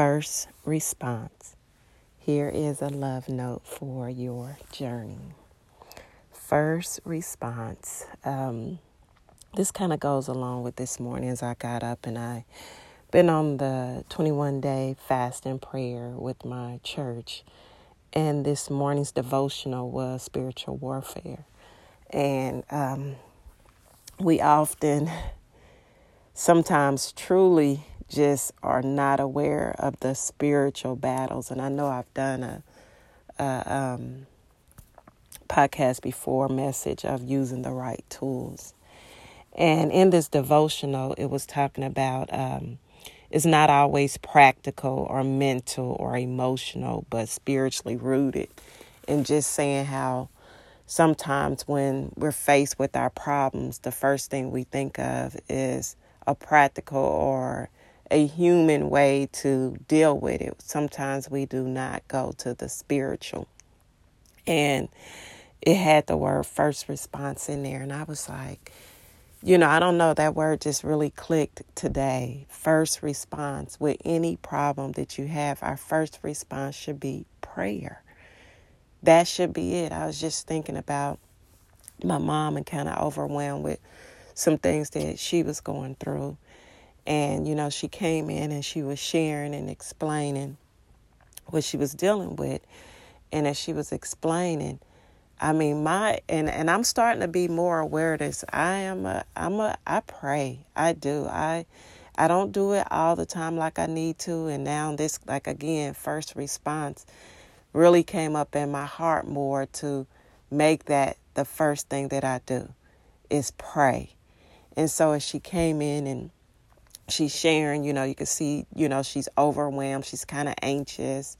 First response. Here is a love note for your journey. First response. Um, this kind of goes along with this morning as I got up and I been on the 21 day fast and prayer with my church. And this morning's devotional was spiritual warfare. And um, we often, sometimes truly just are not aware of the spiritual battles. And I know I've done a, a um, podcast before, message of using the right tools. And in this devotional, it was talking about um, it's not always practical or mental or emotional, but spiritually rooted. And just saying how sometimes when we're faced with our problems, the first thing we think of is a practical or a human way to deal with it. Sometimes we do not go to the spiritual. And it had the word first response in there. And I was like, you know, I don't know, that word just really clicked today. First response with any problem that you have, our first response should be prayer. That should be it. I was just thinking about my mom and kind of overwhelmed with some things that she was going through. And, you know, she came in and she was sharing and explaining what she was dealing with. And as she was explaining, I mean, my and and I'm starting to be more aware of this. I am a I'm a I pray. I do. I I don't do it all the time like I need to and now this like again first response really came up in my heart more to make that the first thing that I do is pray. And so as she came in and she's sharing, you know, you can see, you know, she's overwhelmed, she's kind of anxious.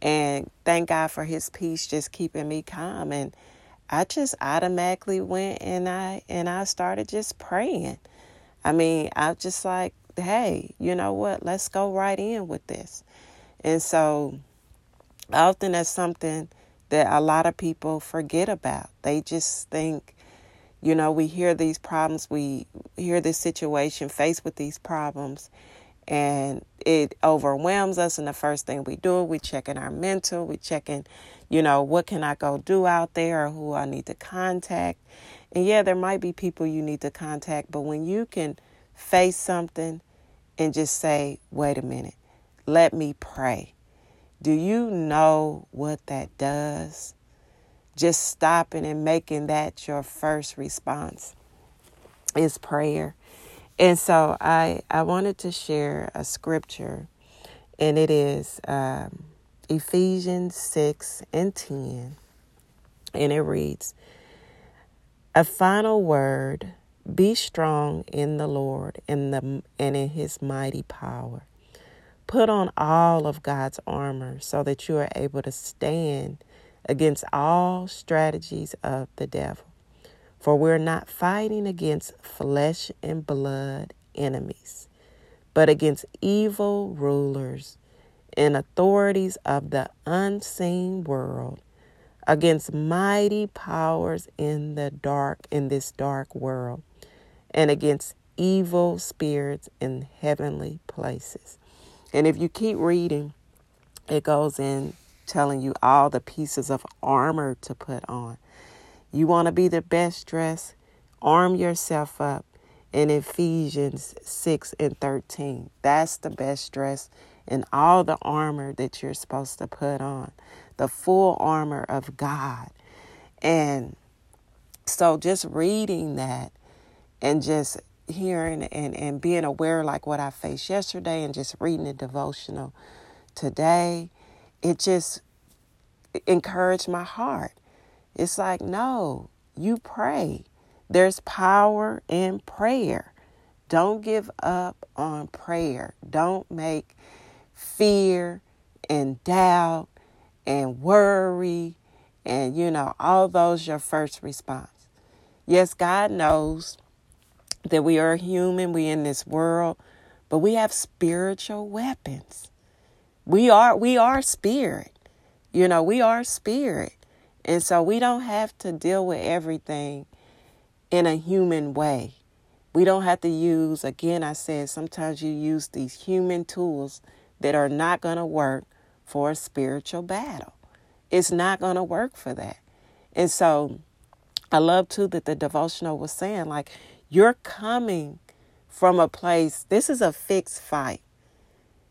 And thank God for his peace just keeping me calm and I just automatically went and I and I started just praying. I mean, I was just like, hey, you know what? Let's go right in with this. And so often that's something that a lot of people forget about. They just think you know, we hear these problems, we hear this situation, faced with these problems, and it overwhelms us. And the first thing we do, we check in our mental, we check in, you know, what can I go do out there or who I need to contact. And yeah, there might be people you need to contact, but when you can face something and just say, wait a minute, let me pray. Do you know what that does? Just stopping and making that your first response is prayer. And so I, I wanted to share a scripture, and it is um, Ephesians 6 and 10. And it reads, A final word be strong in the Lord and, the, and in his mighty power. Put on all of God's armor so that you are able to stand against all strategies of the devil. For we're not fighting against flesh and blood enemies, but against evil rulers and authorities of the unseen world, against mighty powers in the dark in this dark world, and against evil spirits in heavenly places. And if you keep reading, it goes in telling you all the pieces of armor to put on. You want to be the best dressed? Arm yourself up in Ephesians 6 and 13. That's the best dress and all the armor that you're supposed to put on. The full armor of God. And so just reading that and just hearing and, and being aware like what I faced yesterday and just reading the devotional today it just encouraged my heart. It's like, no, you pray. There's power in prayer. Don't give up on prayer. Don't make fear and doubt and worry and, you know, all those your first response. Yes, God knows that we are human, we in this world, but we have spiritual weapons. We are we are spirit. You know, we are spirit. And so we don't have to deal with everything in a human way. We don't have to use again I said sometimes you use these human tools that are not going to work for a spiritual battle. It's not going to work for that. And so I love too that the devotional was saying, like, you're coming from a place, this is a fixed fight.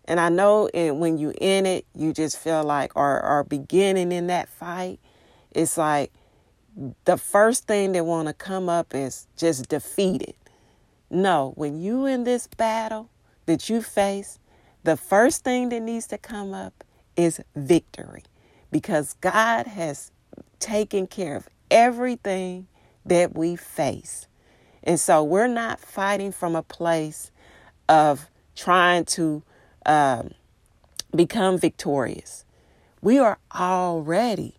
And I know when you in it, you just feel like, or, or beginning in that fight, it's like the first thing that want to come up is just defeated. No, when you in this battle that you face, the first thing that needs to come up is victory because God has taken care of everything that we face. And so we're not fighting from a place of trying to um, become victorious. We are already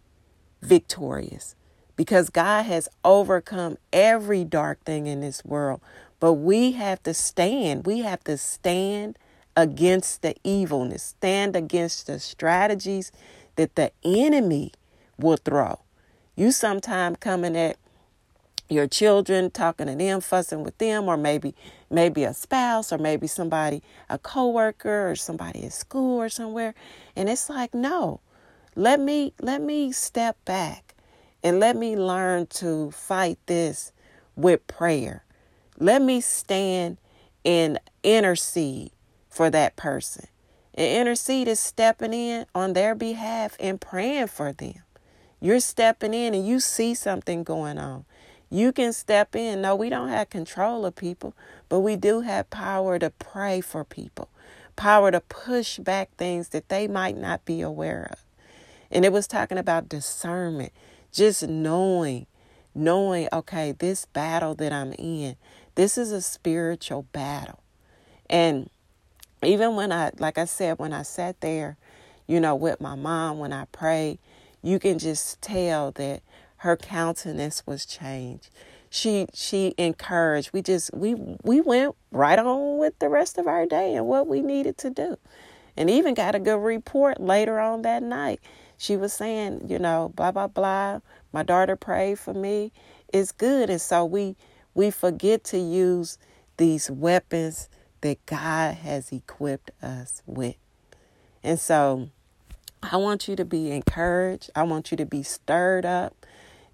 victorious because God has overcome every dark thing in this world. But we have to stand. We have to stand against the evilness, stand against the strategies that the enemy will throw. You sometime coming at your children, talking to them, fussing with them, or maybe maybe a spouse, or maybe somebody, a coworker, or somebody at school or somewhere, and it's like, no, let me let me step back and let me learn to fight this with prayer. Let me stand and intercede for that person. And intercede is stepping in on their behalf and praying for them. You're stepping in and you see something going on. You can step in. No, we don't have control of people, but we do have power to pray for people, power to push back things that they might not be aware of. And it was talking about discernment, just knowing, knowing, okay, this battle that I'm in, this is a spiritual battle. And even when I, like I said, when I sat there, you know, with my mom, when I prayed, you can just tell that her countenance was changed. She she encouraged. We just we we went right on with the rest of our day and what we needed to do. And even got a good report later on that night. She was saying, you know, blah blah blah. My daughter prayed for me. It's good. And so we we forget to use these weapons that God has equipped us with. And so I want you to be encouraged. I want you to be stirred up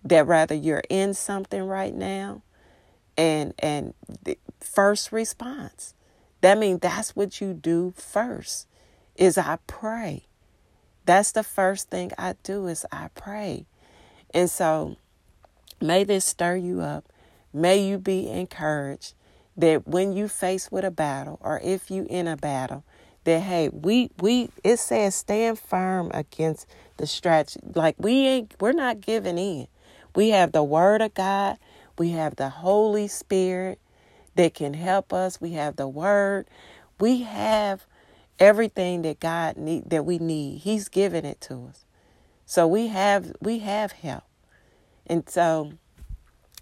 that rather you're in something right now and and the first response. That means that's what you do first is I pray. That's the first thing I do is I pray. And so may this stir you up. May you be encouraged that when you face with a battle or if you in a battle, that hey, we we it says stand firm against the strategy. Like we ain't we're not giving in. We have the word of God. We have the Holy Spirit that can help us. We have the word. We have everything that God need that we need. He's given it to us. So we have we have help. And so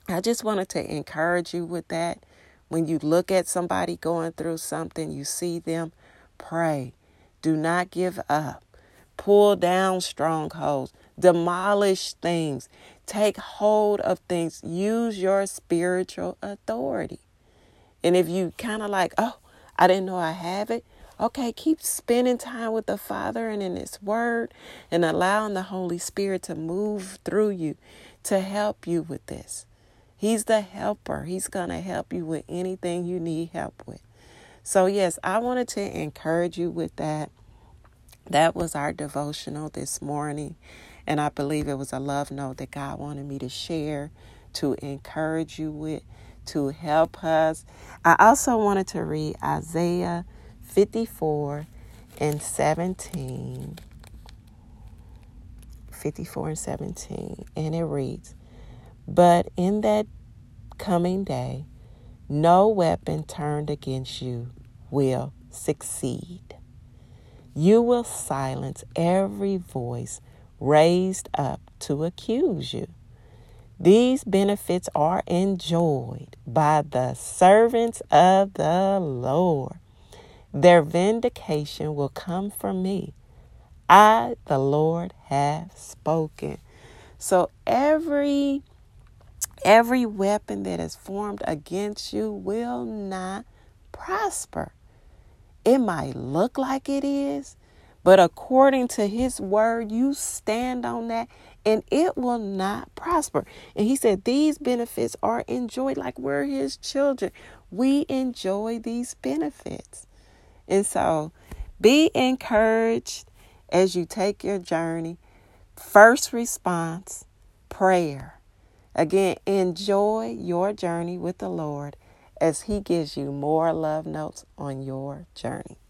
I just wanted to encourage you with that. When you look at somebody going through something, you see them, pray. Do not give up. Pull down strongholds. Demolish things. Take hold of things. Use your spiritual authority. And if you kind of like, oh, I didn't know I have it, okay, keep spending time with the Father and in His Word and allowing the Holy Spirit to move through you to help you with this. He's the helper. He's going to help you with anything you need help with. So, yes, I wanted to encourage you with that. That was our devotional this morning. And I believe it was a love note that God wanted me to share, to encourage you with, to help us. I also wanted to read Isaiah 54 and 17. 54 and 17. And it reads, But in that coming day, no weapon turned against you will succeed. You will silence every voice raised up to accuse you. These benefits are enjoyed by the servants of the Lord. Their vindication will come from me. I, the Lord, have spoken. So every every weapon that is formed against you will not prosper. It might look like it is, but according to his word, you stand on that and it will not prosper. And he said, These benefits are enjoyed like we're his children. We enjoy these benefits. And so be encouraged as you take your journey. First response prayer. Again, enjoy your journey with the Lord as He gives you more love notes on your journey.